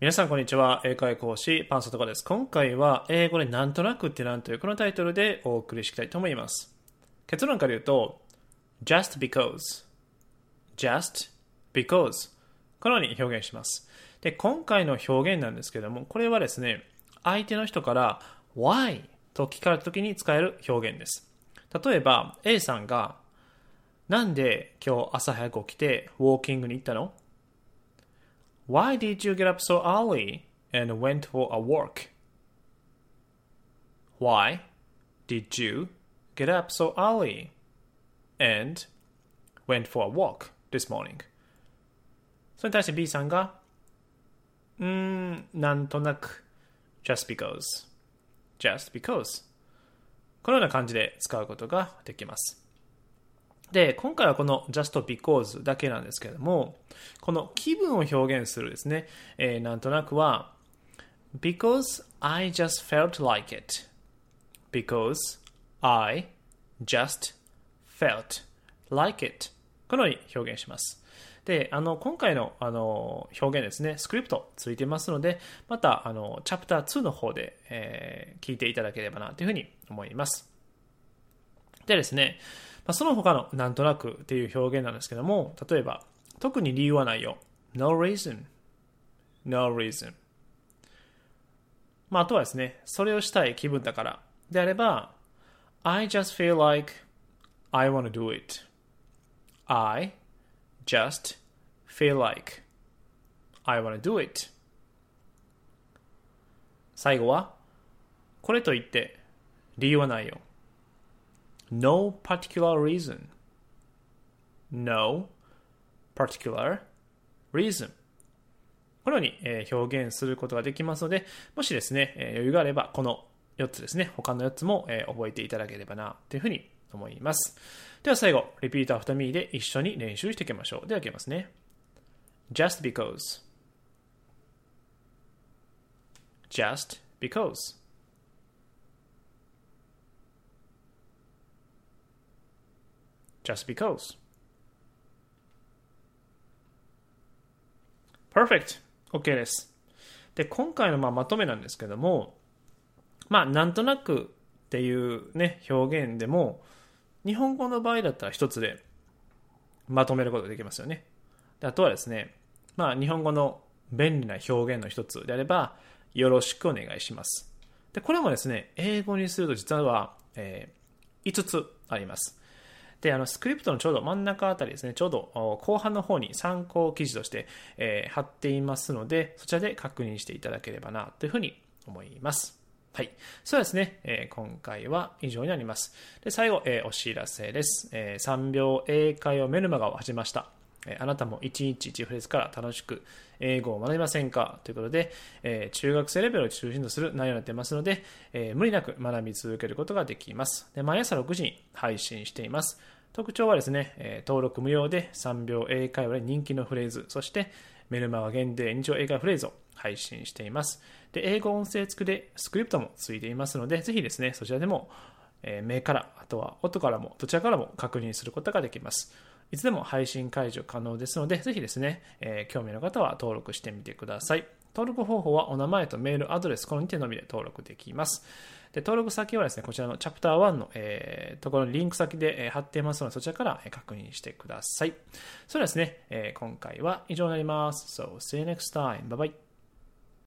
皆さんこんにちは。英会講師、パンサトカです。今回は英語でなんとなくってなんというこのタイトルでお送りしたいと思います。結論から言うと、just because, just because このように表現します。で、今回の表現なんですけども、これはですね、相手の人から why と聞かれた時に使える表現です。例えば、A さんが、なんで今日朝早く起きてウォーキングに行ったの？Why did you get up so early and went for a walk? Why did you get up so early and went for a walk this morning? それに対して B さんが、うーん、なんとなく、just because, just because このような感じで使うことができます。 で、今回はこの just because だけなんですけれども、この気分を表現するですね、えー、なんとなくは、because I just felt like it. because I just felt like it. このように表現します。で、あの、今回の、あの、表現ですね、スクリプトついてますので、また、あの、チャプター2の方で、えー、聞いていただければな、というふうに思います。でですね、まあ、その他のなんとなくっていう表現なんですけども、例えば、特に理由はないよ。no reason, no reason. まあ、あとはですね、それをしたい気分だからであれば、I just feel like I want to do it. I just feel like I wanna do it 最後はこれといって理由はないよ No particular reason No particular reason このように、え表現することができますので、もしですね、え余裕があれば、この4つですね、他の4つも、え覚えていただければな、というふうに思います。では最後、repeat after me で一緒に練習していきましょう。では、いきますね。just because just because just because perfect OK ですで今回のままとめなんですけどもまあなんとなくっていうね表現でも日本語の場合だったら一つでまとめることができますよね。であとはですね、まあ、日本語の便利な表現の一つであれば、よろしくお願いします。で、これもですね、英語にすると実は、えー、5つあります。で、あの、スクリプトのちょうど真ん中あたりですね、ちょうど後半の方に参考記事として、えー、貼っていますので、そちらで確認していただければな、というふうに思います。はい。そうですね、えー、今回は以上になります。で、最後、えー、お知らせです。えー、3秒英会話メルマガを始めました。あなたも1日1フレーズから楽しく英語を学びませんか？ということで、え中学生レベルを中心とする内容になっていますので、え無理なく学び続けることができます。で毎朝6時に配信しています。特徴はですね、え登録無料で3秒英会話で人気のフレーズ、そしてメルマガ限定日常英会話フレーズを配信しています。で、英語音声付きでスクリプトもついていますので、ぜひですね、そちらでも、え、目から、あとは音からも、どちらからも確認することができます。いつでも配信解除可能ですので、ぜひですね、えー、興味の方は登録してみてください。登録方法はお名前とメールアドレス、この2点のみで登録できます。で登録先はですね、こちらのチャプター1の、えー、ところにリンク先で、貼っていますので、そちらから、確認してください。それではですね、えー、今回は以上になります。So, see you next time. Bye bye.